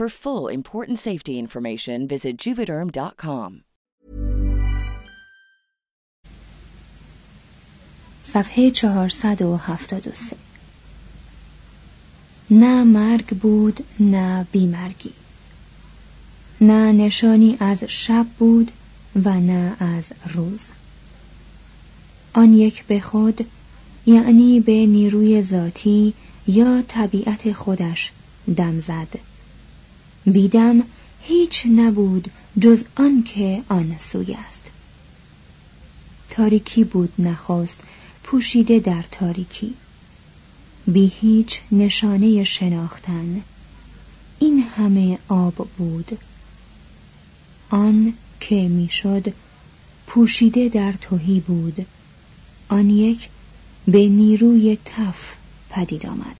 For full important safety information, visit juvederm.com. صفحه 473 نه مرگ بود نه بیمرگی. نه نشانی از شب بود و نه از روز. آن یک به خود یعنی به نیروی ذاتی یا طبیعت خودش دم زد. بیدم هیچ نبود جز آن که آن سوی است. تاریکی بود نخواست پوشیده در تاریکی. بی هیچ نشانه شناختن. این همه آب بود. آن که می‌شد پوشیده در توهی بود. آن یک به نیروی تف پدید آمد.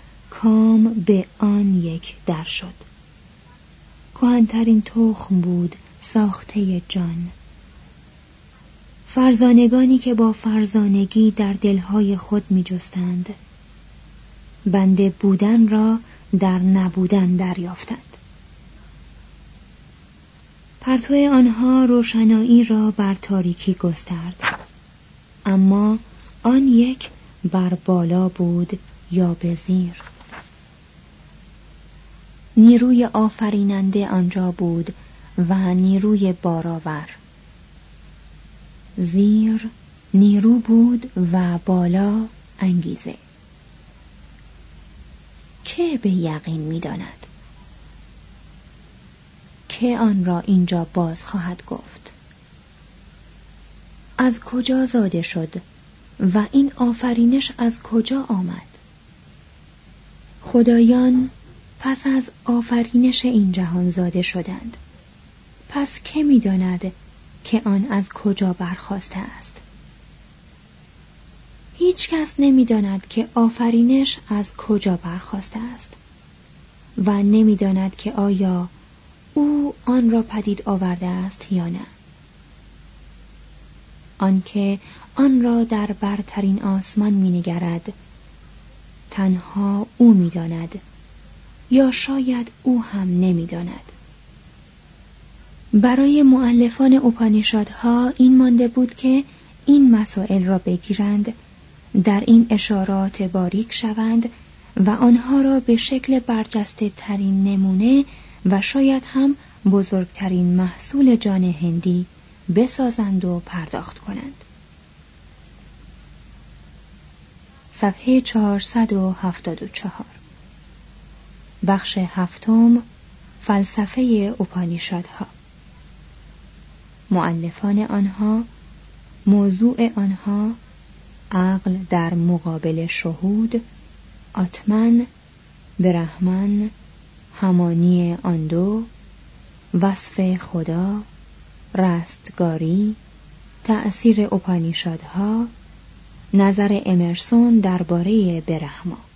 کام به آن یک در شد. کهنترین تخم بود ساخته جان. فرزانگانی که با فرزانگی در دلهای خود می جستند بنده بودن را در نبودن دریافتند. پرتو آنها روشنایی را بر تاریکی گسترد. اما آن یک بر بالا بود یا به زیر. نیروی آفریننده آنجا بود و نیروی بارآور زیر نیرو بود و بالا انگیزه. که به یقین می‌داند؟ که آن را اینجا باز خواهد گفت؟ از کجا زاده شد و این آفرینش از کجا آمد؟ خدایان پس از آفرینش این جهان زاده شدند. پس که می‌داند که آن از کجا برخواسته است؟ هیچ کس نمی‌داند که آفرینش از کجا برخواسته است و نمی‌داند که آیا او آن را پدید آورده است یا نه. آنکه آن را در برترین آسمان مینگرد تنها او می‌داند. یا شاید او هم نمی‌داند. برای معلفان اپانیشادها این مانده بود که این مسائل را بگیرند در این اشارات باریک شوند و آنها را به شکل برجسته ترین نمونه و شاید هم بزرگترین محصول جان هندی بسازند و پرداخت کنند. صفحه 474 بخش هفتم فلسفه اپانیشادها معلفان آنها موضوع آنها عقل در مقابل شهود آتمن برحمن همانی آن دو وصف خدا رستگاری تأثیر اپانیشادها نظر امرسون درباره برهما.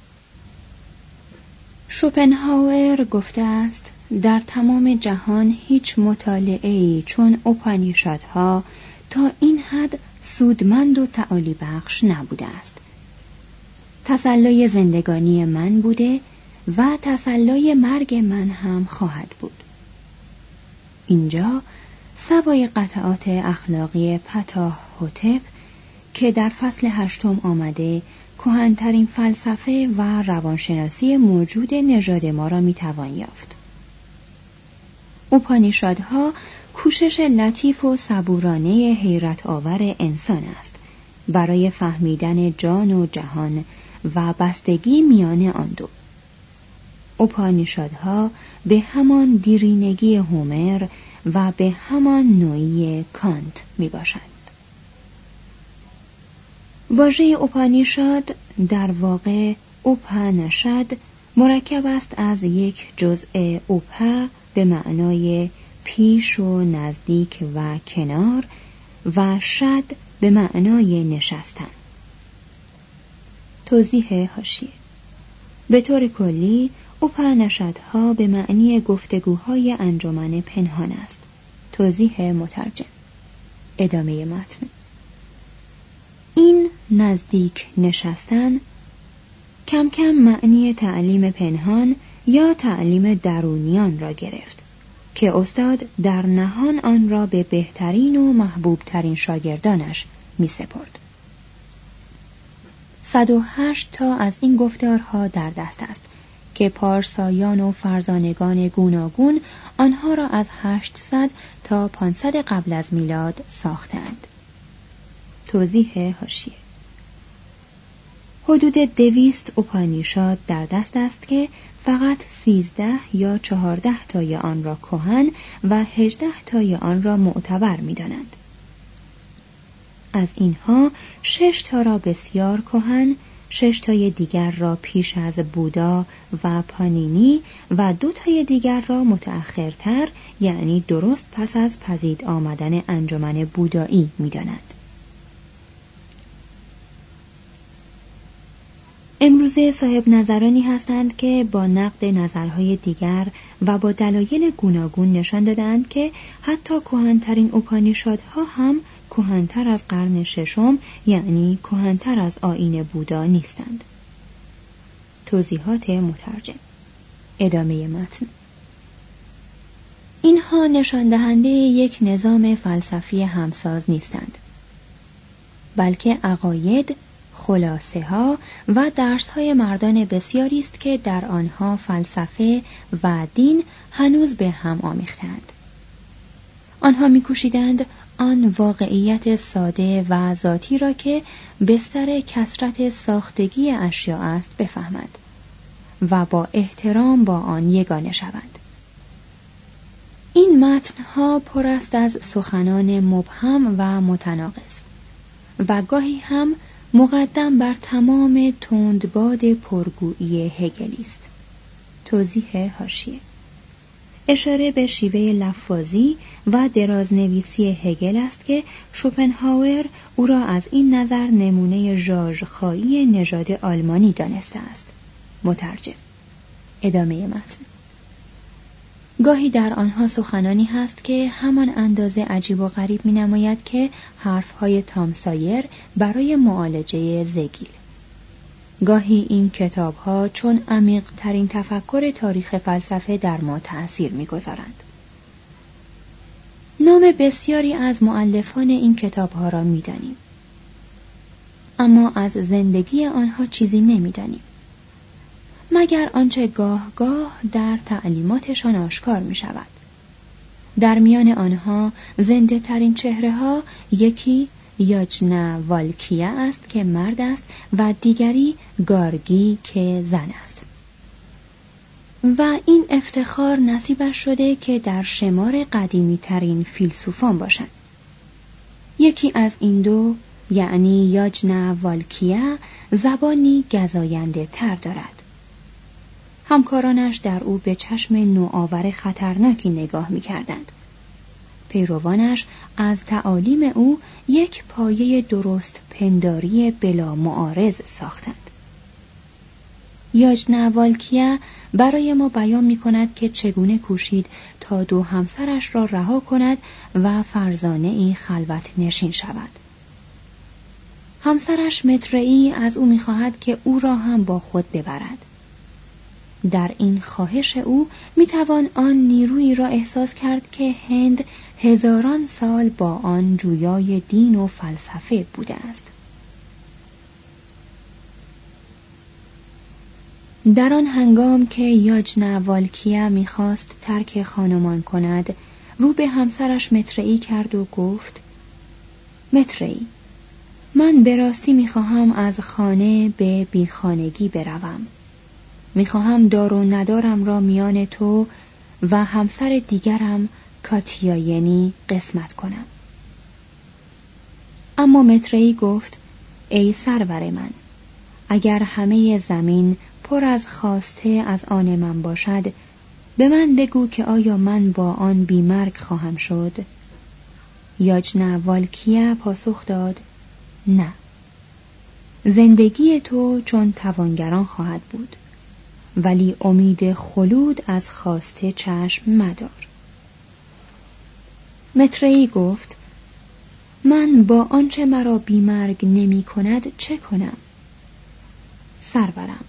شوپنهاور گفته است در تمام جهان هیچ مطالعه چون اپانیشادها تا این حد سودمند و تعالی بخش نبوده است. تسلای زندگانی من بوده و تسلای مرگ من هم خواهد بود. اینجا سوای قطعات اخلاقی پتاه هوتپ که در فصل هشتم آمده کهنترین فلسفه و روانشناسی موجود نژاد ما را می‌توان یافت. اوپانیشادها کوشش لطیف و صبورانه حیرت آور انسان است. برای فهمیدن جان و جهان و بستگی میان آن دو. اوپانیشادها به همان دیرینگی هومر و به همان نوعی کانت می باشند. واژه اوپانیشاد در واقع اوپا نشد مرکب است از یک جزء اوپا به معنای پیش و نزدیک و کنار و شد به معنای نشستن. توضیح هاشیه به طور کلی اوپنشدها به معنی گفتگوهای انجمن پنهان است. توضیح مترجم. ادامه متن. این نزدیک نشستن کم کم معنی تعلیم پنهان یا تعلیم درونیان را گرفت که استاد در نهان آن را به بهترین و محبوب ترین شاگردانش می سپرد. 108 تا از این گفتارها در دست است که پارسایان و فرزانگان گوناگون آنها را از 800 تا 500 قبل از میلاد ساختند. توضیح هاشیه حدود دویست اپانیشاد در دست است که فقط سیزده یا چهارده تای آن را کهن و هجده تای آن را معتبر می دانند. از اینها شش تا را بسیار کهن شش تای دیگر را پیش از بودا و پانینی و دو تای دیگر را متأخرتر یعنی درست پس از پزید آمدن انجمن بودایی می‌دانند. امروزه صاحب نظرانی هستند که با نقد نظرهای دیگر و با دلایل گوناگون نشان دادند که حتی کهنترین اپانیشادها هم کهنتر از قرن ششم یعنی کهنتر از آین بودا نیستند. توضیحات مترجم. ادامه متن. اینها نشان دهنده یک نظام فلسفی همساز نیستند بلکه عقاید خلاصه ها و درس های مردان بسیاری است که در آنها فلسفه و دین هنوز به هم آمیختند. آنها میکوشیدند آن واقعیت ساده و ذاتی را که بستر کسرت ساختگی اشیا است بفهمند و با احترام با آن یگانه شوند. این متنها پر است از سخنان مبهم و متناقض و گاهی هم مقدم بر تمام تندباد پرگویی هگلی است توضیح هاشیه اشاره به شیوه لفاظی و درازنویسی هگل است که شوپنهاور او را از این نظر نمونه ژاژخایی نژاد آلمانی دانسته است. مترجم. ادامه متن گاهی در آنها سخنانی هست که همان اندازه عجیب و غریب می نماید که حرفهای تامسایر برای معالجه زگیل. گاهی این کتاب ها چون عمیق ترین تفکر تاریخ فلسفه در ما تأثیر می‌گذارند. نام بسیاری از معلفان این کتاب ها را می‌دانیم. اما از زندگی آنها چیزی نمی‌دانیم. مگر آنچه گاه گاه در تعلیماتشان آشکار می شود. در میان آنها زنده ترین چهره ها یکی یاجنا والکیا است که مرد است و دیگری گارگی که زن است. و این افتخار نصیبش شده که در شمار قدیمی ترین فیلسوفان باشند. یکی از این دو یعنی یاجنا والکیا زبانی گزاینده تر دارد. همکارانش در او به چشم نوآور خطرناکی نگاه می کردند. پیروانش از تعالیم او یک پایه درست پنداری بلا معارض ساختند. یاجنوالکیه برای ما بیان می کند که چگونه کوشید تا دو همسرش را رها کند و فرزانه ای خلوت نشین شود. همسرش مترعی از او می‌خواهد که او را هم با خود ببرد. در این خواهش او می‌توان آن نیرویی را احساس کرد که هند هزاران سال با آن جویای دین و فلسفه بوده است. در آن هنگام که یاجنا والکیا می‌خواست ترک خانمان کند رو به همسرش مترعی کرد و گفت مترعی من به راستی می‌خواهم از خانه به بیخانگی بروم. می‌خواهم دار و ندارم را میان تو و همسر دیگرم کاتیاینی قسمت کنم. اما متری گفت ای سرور من اگر همه زمین پر از خواسته از آن من باشد به من بگو که آیا من با آن بیمرگ خواهم شد؟ یاجنا والکیه پاسخ داد نه. زندگی تو چون توانگران خواهد بود. ولی امید خلود از خواسته چشم مدار. متری گفت من با آنچه مرا بیمرگ نمی کند چه کنم؟ سرورم.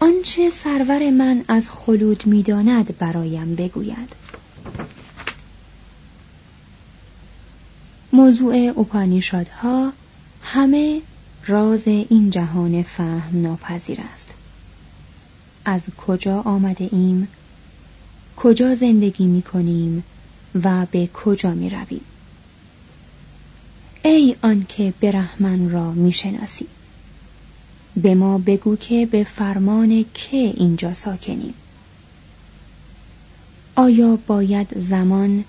آنچه سرور من از خلود می‌داند برایم بگوید. موضوع اپانیشادها همه راز این جهان فهم ناپذیر است. از کجا آمده ایم؟ کجا زندگی می کنیم و به کجا می رویم؟ ای آنکه برهمن را می شناسی. به ما بگو که به فرمان که اینجا ساکنیم. آیا باید زمان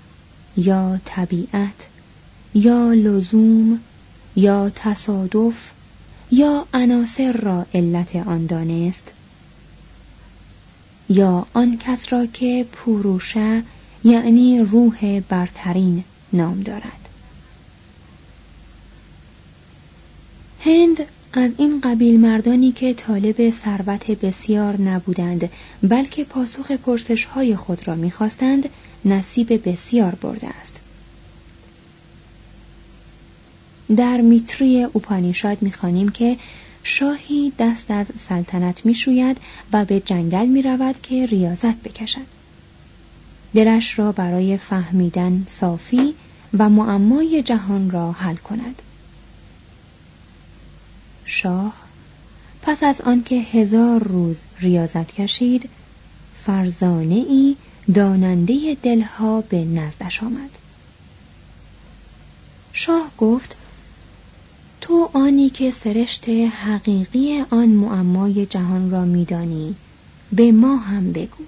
یا طبیعت یا لزوم یا تصادف یا عناصر را علت آن دانست؟ یا آن کس را که پوروشه یعنی روح برترین نام دارد. هند از این قبیل مردانی که طالب ثروت بسیار نبودند بلکه پاسخ پرسش های خود را می‌خواستند نصیب بسیار برده است. در میتری اوپانیشاد می‌خوانیم که شاهی دست از سلطنت می شوید و به جنگل می رود که ریاضت بکشد. دلش را برای فهمیدن صافی و معمای جهان را حل کند شاه پس از آنکه هزار روز ریاضت کشید فرزانه ای داننده دلها به نزدش آمد شاه گفت تو آنی که سرشت حقیقی آن معمای جهان را میدانی به ما هم بگو.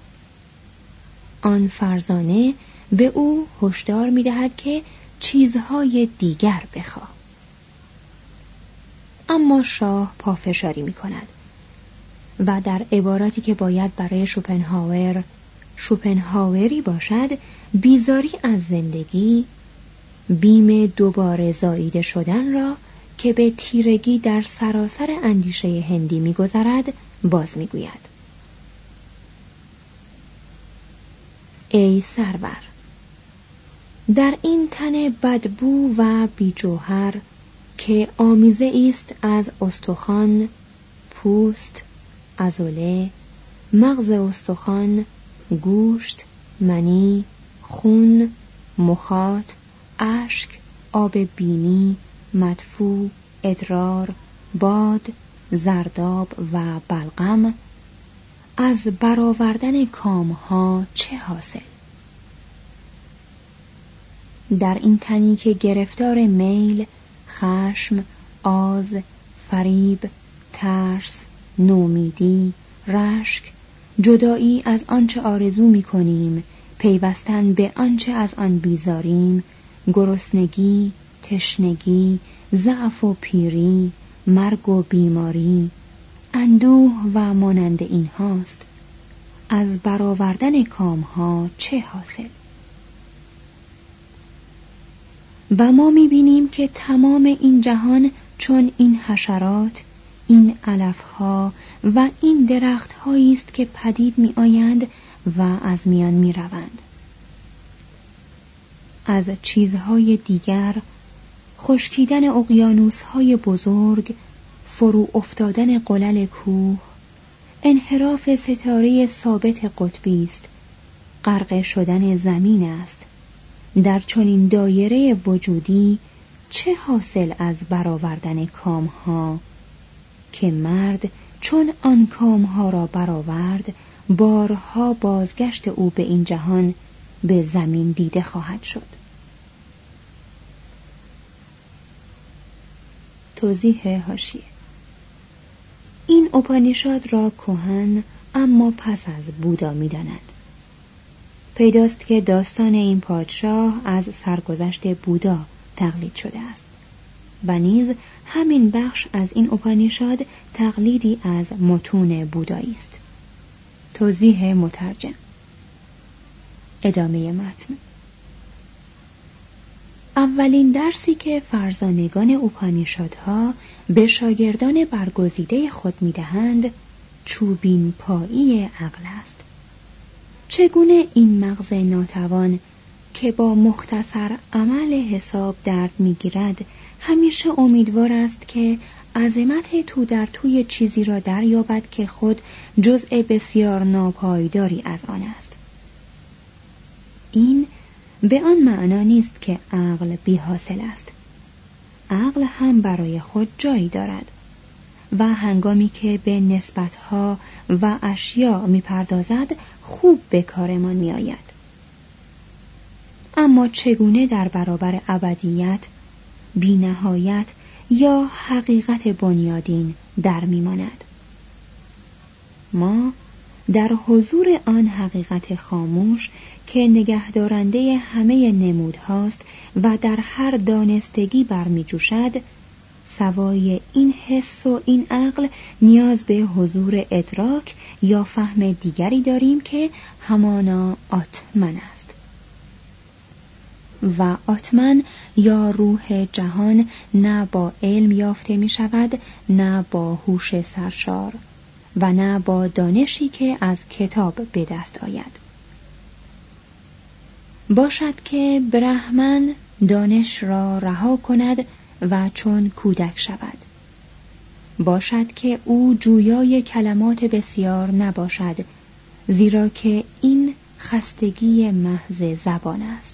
آن فرزانه به او هشدار می‌دهد که چیزهای دیگر بخواه. اما شاه پافشاری می کند و در عباراتی که باید برای شوپنهاور شوپنهاوری باشد بیزاری از زندگی بیم دوباره زاییده شدن را که به تیرگی در سراسر اندیشه هندی میگذرد باز می‌گوید. ای سرور در این تن بدبو و بیجوهر که آمیزه است از استخوان پوست ازوله مغز استخوان گوشت منی خون مخاط اشک آب بینی مدفوع ادرار باد زرداب و بلغم از برآوردن کامها چه حاصل؟ در این تنی که گرفتار میل خشم آز فریب ترس نومیدی رشک جدایی از آنچه آرزو می کنیم پیوستن به آنچه از آن بیزاریم گرسنگی تشنگی ضعف و پیری مرگ و بیماری اندوه و مانند این هاست از برآوردن کامها چه حاصل و ما می‌بینیم که تمام این جهان چون این حشرات این علفها و این درختهایی است که پدید می آیند و از میان می روند. از چیزهای دیگر خشکیدن اقیانوسهای بزرگ فرو افتادن قلل کوه انحراف ستاره ثابت قطبی است. غرق شدن زمین است. در چنین دایره وجودی چه حاصل از برآوردن کامها؟ که مرد چون آن کامها را برآورد بارها بازگشت او به این جهان به زمین دیده خواهد شد. توضیح هاشیه این اپانیشاد را کوهن اما پس از بودا می‌داند. پیداست که داستان این پادشاه از سرگذشت بودا تقلید شده است و نیز همین بخش از این اپانیشاد تقلیدی از متون بودایی است. توضیح مترجم. ادامه متن. اولین درسی که فرزانگان اوپانیشادها به شاگردان برگزیده خود می‌دهند چوبین پایی عقل است. چگونه این مغز ناتوان که با مختصر عمل حساب درد می‌گیرد همیشه امیدوار است که عظمت تو در توی چیزی را دریابد که خود جزء بسیار ناپایداری از آن است. این به آن معنا نیست که عقل بی حاصل است. عقل هم برای خود جایی دارد و هنگامی که به نسبتها و اشیا می‌پردازد خوب به کارمان میآید. اما چگونه در برابر ابدیت بینهایت یا حقیقت بنیادین در میماند؟ ما در حضور آن حقیقت خاموش که نگهدارنده همه نمود هاست و در هر دانستگی برمیجوشد سوای این حس و این عقل نیاز به حضور ادراک یا فهم دیگری داریم که همانا آتمن است. و آتمن یا روح جهان نه با علم یافته می شود نه با هوش سرشار و نه با دانشی که از کتاب به دست آید. باشد که برهمن دانش را رها کند و چون کودک شود باشد که او جویای کلمات بسیار نباشد زیرا که این خستگی محض زبان است.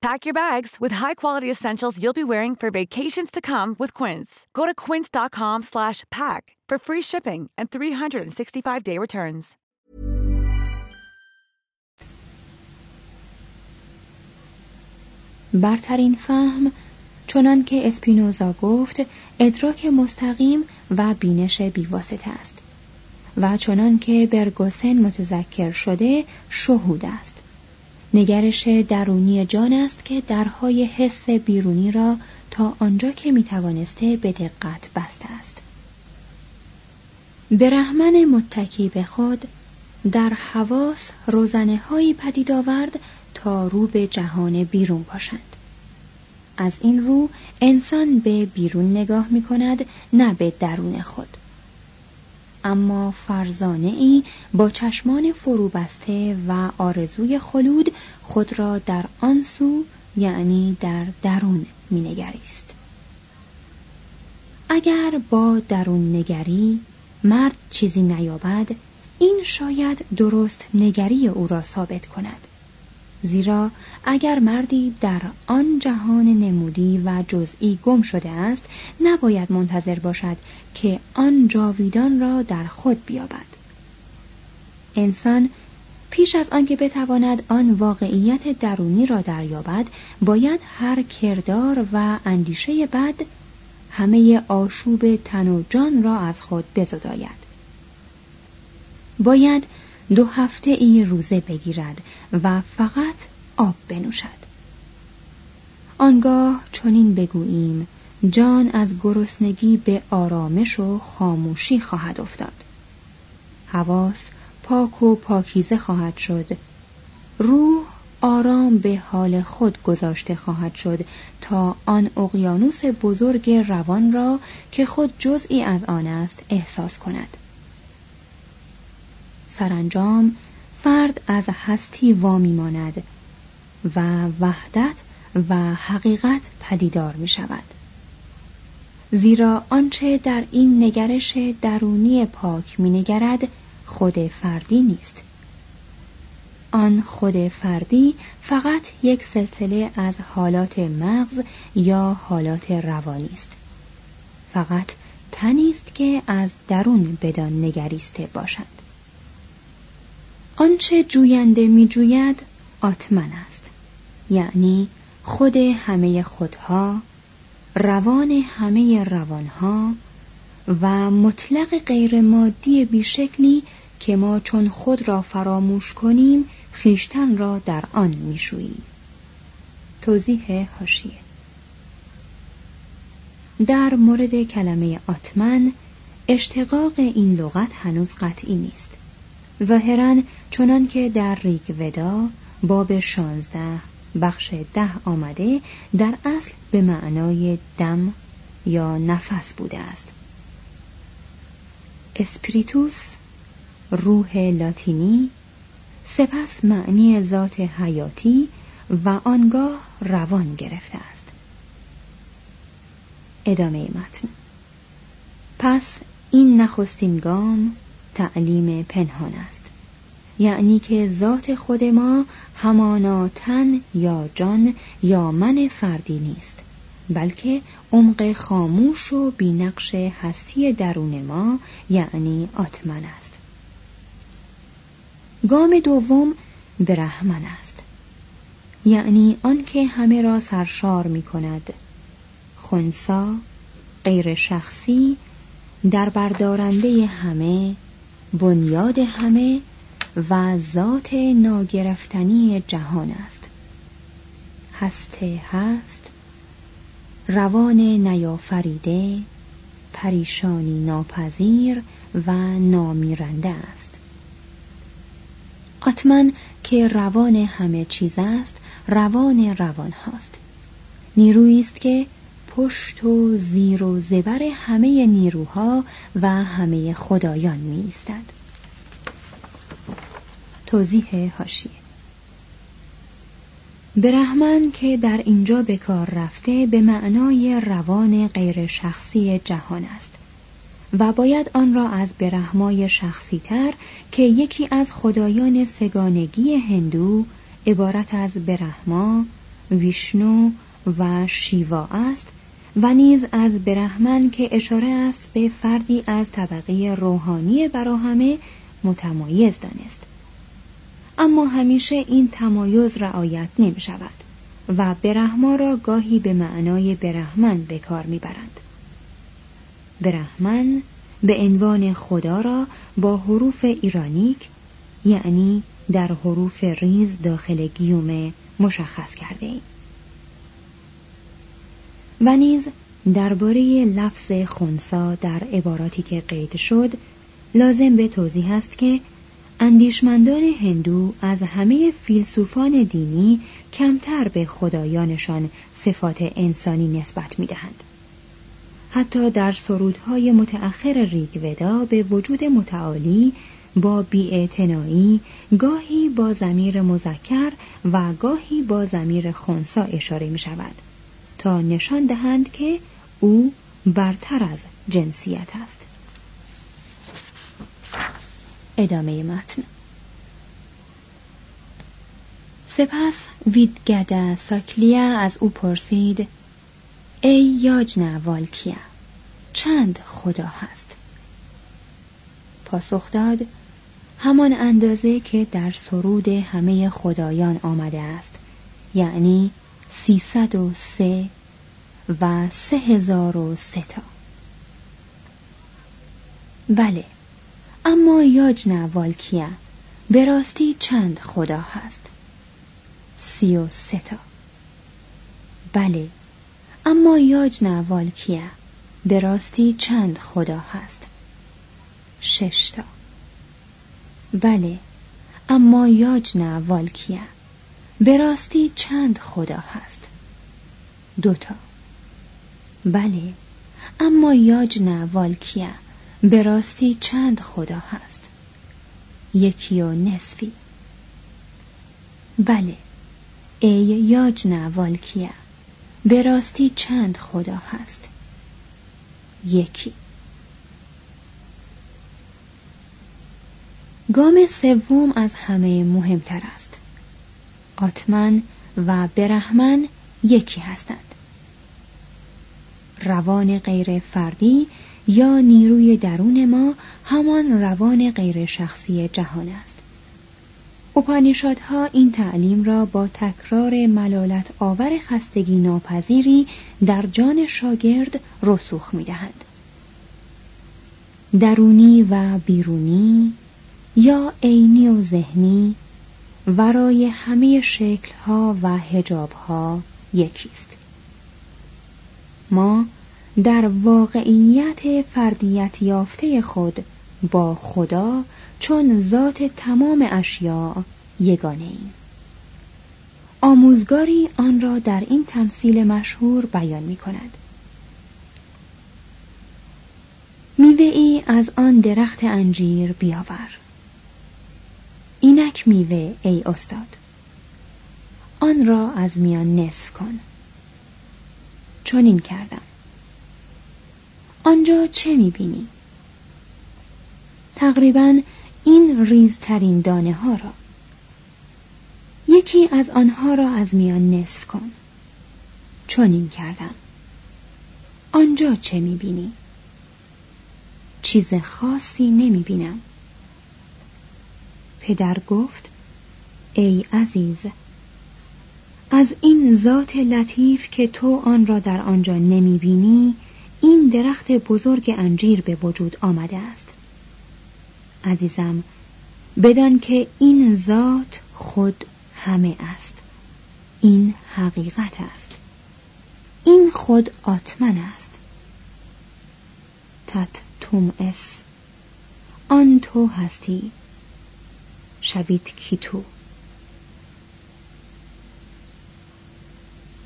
Pack your bags with high-quality essentials you'll be wearing for vacations to come with Quince. Go to quince.com/pack for free shipping and 365-day returns. برترین فهم چنان که اسپینوزا گفت ادراک مستقیم و بینش بیواسطه است و چنان که برگوسن متذکر شده شهود است نگرش درونی جان است که درهای حس بیرونی را تا آنجا که می‌توانسته به دقت بسته است. برهمن متکی به خود در حواس روزنه هایی پدید آورد تا رو به جهان بیرون باشند. از این رو انسان به بیرون نگاه می کند نه به درون خود. اما فرزانه ای با چشمان فرو بسته و آرزوی خلود خود را در آن سو یعنی در درون مینگریست. اگر با درون نگری مرد چیزی نیابد این شاید درست نگری او را ثابت کند. زیرا اگر مردی در آن جهان نمودی و جزئی گم شده است نباید منتظر باشد که آن جاویدان را در خود بیابد. انسان پیش از آنکه بتواند آن واقعیت درونی را دریابد باید هر کردار و اندیشه بد همه آشوب تن و جان را از خود بزداید. باید دو هفته ای روزه بگیرد و فقط آب بنوشد. آنگاه چنین بگوییم جان از گرسنگی به آرامش و خاموشی خواهد افتاد. حواس پاک و پاکیزه خواهد شد. روح آرام به حال خود گذاشته خواهد شد تا آن اقیانوس بزرگ روان را که خود جزئی از آن است احساس کند. سرانجام فرد از هستی وامی ماند و وحدت و حقیقت پدیدار می شود زیرا آنچه در این نگرش درونی پاک می نگرد خود فردی نیست. آن خود فردی فقط یک سلسله از حالات مغز یا حالات روانی است. فقط تنی است که از درون بدان نگریسته باشد. آنچه جوینده می جوید آتمن است. یعنی خود همه خودها روان همه روانها و مطلق غیر مادی بیشکلی که ما چون خود را فراموش کنیم خیشتن را در آن میشوییم توضیح هاشیه در مورد کلمه آتمن اشتقاق این لغت هنوز قطعی نیست. ظاهرا چنان که در ریگ ودا باب شانزده بخش ده آمده در اصل به معنای دم یا نفس بوده است. اسپریتوس روح لاتینی سپس معنی ذات حیاتی و آنگاه روان گرفته است. ادامه متن. پس این نخستین گام تعلیم پنهان است. یعنی که ذات خود ما همانا تن یا جان یا من فردی نیست بلکه عمق خاموش و بینقش هستی درون ما یعنی آتمن است. گام دوم برهمن است. یعنی آنکه همه را سرشار می کند خونسا غیر شخصی در بردارنده همه بنیاد همه و ذات ناگرفتنی جهان است. هسته هست روان نیافریده پریشانی ناپذیر و نامیرنده است. آتمن که روان همه چیز است روان روان هاست. نیرویی است که پشت و زیر و زبر همه نیروها و همه خدایان می ایستد. توضیح هاشیه برهمن که در اینجا به کار رفته به معنای روان غیر شخصی جهان است و باید آن را از برهمای شخصی تر که یکی از خدایان سگانگی هندو عبارت از برهما، ویشنو و شیوا است و نیز از برهمن که اشاره است به فردی از طبقه روحانی براهمه متمایز دانست اما همیشه این تمایز رعایت نمی شود و برهما را گاهی به معنای برهمن به کار می برند. برهمن به عنوان خدا را با حروف ایرانیک یعنی در حروف ریز داخل گیومه مشخص کرده ایم. و نیز درباره لفظ خونسا در عباراتی که قید شد لازم به توضیح است که اندیشمندان هندو از همه فیلسوفان دینی کمتر به خدایانشان صفات انسانی نسبت می‌دهند. حتی در سرودهای متأخر ریگودا به وجود متعالی با بیاعتنایی گاهی با زمیر مذکر و گاهی با زمیر خونسا اشاره می شود تا نشان دهند که او برتر از جنسیت است. ادامه متن. سپس ویدگدا ساکلیا از او پرسید ای یاجنا والکیا چند خدا هست؟ پاسخ داد همان اندازه که در سرود همه خدایان آمده است یعنی سیصد و سه و سه هزار و تا. بله اما یاجنا والکیا به راستی چند خدا هست؟ سی و تا. بله اما یاجنا والکیا به راستی چند خدا هست؟ شش تا. بله اما یاجنا والکیا به راستی چند خدا هست؟ دوتا. بله اما یاجنا والکیا به راستی چند خدا هست؟ یکی و نصفی. بله ای یاجنا والکیا به راستی چند خدا هست؟ یکی. گام سوم از همه مهمتر است. آتمن و برهمن یکی هستند روان غیر فردی یا نیروی درون ما همان روان غیر شخصی جهان است اپانیشادها این تعلیم را با تکرار ملالت آور خستگی ناپذیری در جان شاگرد رسوخ می دهند. درونی و بیرونی یا عینی و ذهنی ورای همه شکلها و هجابها یکیست ما در واقعیت فردیت یافته خود با خدا چون ذات تمام اشیاء یگانه ایم. آموزگاری آن را در این تمثیل مشهور بیان می کند. میوه ای از آن درخت انجیر بیاور. اینک میوه ای استاد. آن را از میان نصف کن. چنین کردم. آنجا چه می‌بینی؟ تقریبا این ریزترین دانه ها را یکی از آنها را از میان نصف کن چنین کردم آنجا چه می‌بینی؟ چیز خاصی نمی‌بینم پدر گفت ای عزیز از این ذات لطیف که تو آن را در آنجا نمی‌بینی این درخت بزرگ انجیر به وجود آمده است. عزیزم بدان که این ذات خود همه است. این حقیقت است. این خود آتمن است. تت توم اس آن تو هستی. شوید کی تو؟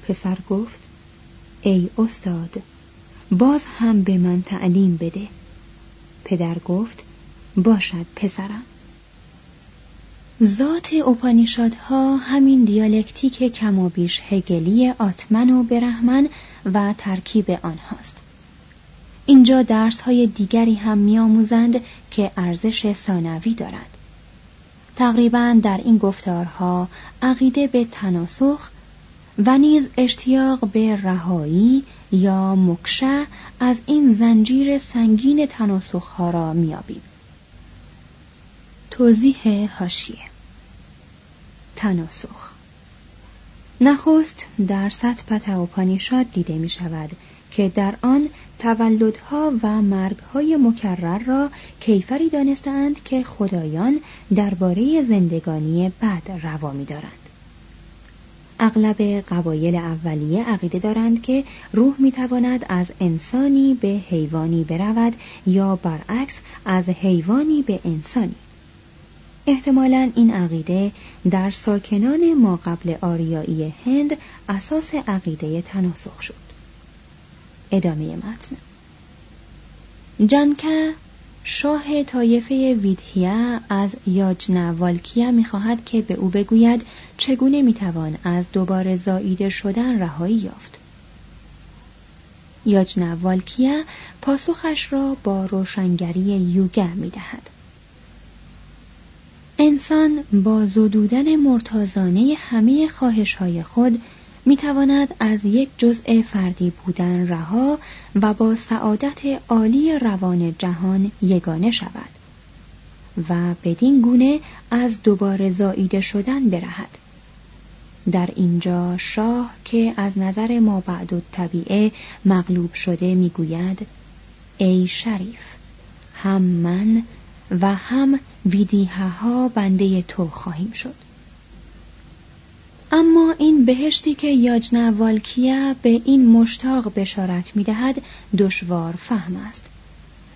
پسر گفت ای استاد باز هم به من تعلیم بده. پدر گفت باشد پسرم. ذات اپانیشادها همین دیالکتیک کم و بیش هگلی آتمن و برهمن و ترکیب آنهاست. اینجا درس های دیگری هم میآموزند که ارزش ثانوی دارد تقریبا در این گفتارها عقیده به تناسخ و نیز اشتیاق به رهایی یا مکشه از این زنجیر سنگین تناسخها را میابیم توضیح هاشیه تناسخ. نخست در سطح پانیشاد دیده می شود که در آن تولدها و مرگهای مکرر را کیفری دانستند که خدایان درباره زندگانی بعد روا می دارند. اغلب قبایل اولیه عقیده دارند که روح می‌تواند از انسانی به حیوانی برود یا برعکس از حیوانی به انسانی احتمالا این عقیده در ساکنان ما قبل آریایی هند اساس عقیده تناسخ شد ادامه متن. جنکه شاه طایفه ویدهیا از یاجنا والکیا می‌خواهد که به او بگوید چگونه می‌توان از دوباره زاییده شدن رهایی یافت. یاجنا والکیا پاسخش را با روشنگری یوگا می‌دهد. انسان با زدودن مرتازانه همه خواهش های خود می تواند از یک جزء فردی بودن رها و با سعادت عالی روان جهان یگانه شود و بدین گونه از دوباره زاییده شدن برهد. در اینجا شاه که از نظر ما بعد طبیعه مغلوب شده می‌گوید ای شریف هم من و هم ویدیه ها بنده تو خواهیم شد. اما این بهشتی که یاجنا والکیا به این مشتاق بشارت می‌دهد دشوار فهم است.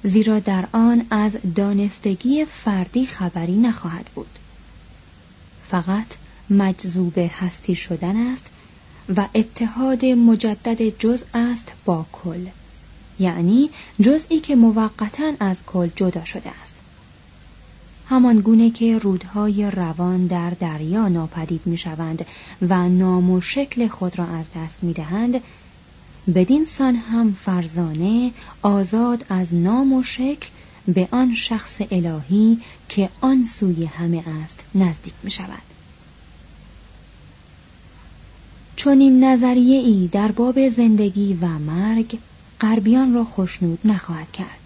زیرا در آن از دانستگی فردی خبری نخواهد بود. فقط مجذوب هستی شدن است و اتحاد مجدد جزء است با کل. یعنی جزئی که موقتا از کل جدا شده است. همان گونه که رودهای روان در دریا ناپدید می شوند و نام و شکل خود را از دست می دهند بدین سان هم فرزانه آزاد از نام و شکل به آن شخص الهی که آن سوی همه است نزدیک می شود چون این نظریه ای در باب زندگی و مرگ غربیان را خوشنود نخواهد کرد.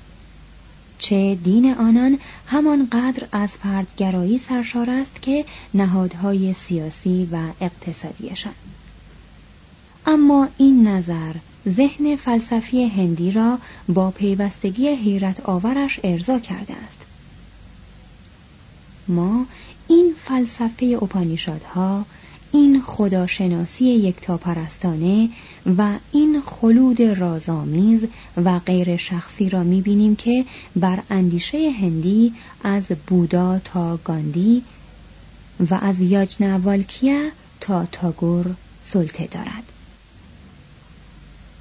چه دین آنان همانقدر از فردگرایی سرشار است که نهادهای سیاسی و اقتصادیشان. اما این نظر ذهن فلسفی هندی را با پیوستگی حیرت آورش ارضا کرده است. ما این فلسفه اپانیشادها این خداشناسی یکتاپرستانه و این خلود رازآمیز و غیر شخصی را می‌بینیم که بر اندیشه هندی از بودا تا گاندی و از یاجنوالکیا تا تاگور سلطه دارد.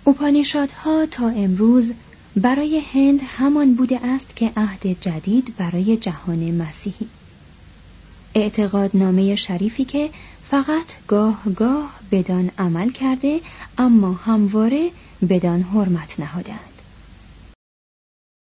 اپانیشادها تا امروز برای هند همان بوده است که عهد جدید برای جهان مسیحی. اعتقادنامه شریفی که فقط گاه گاه بدان عمل کرده اما همواره بدان حرمت نهادند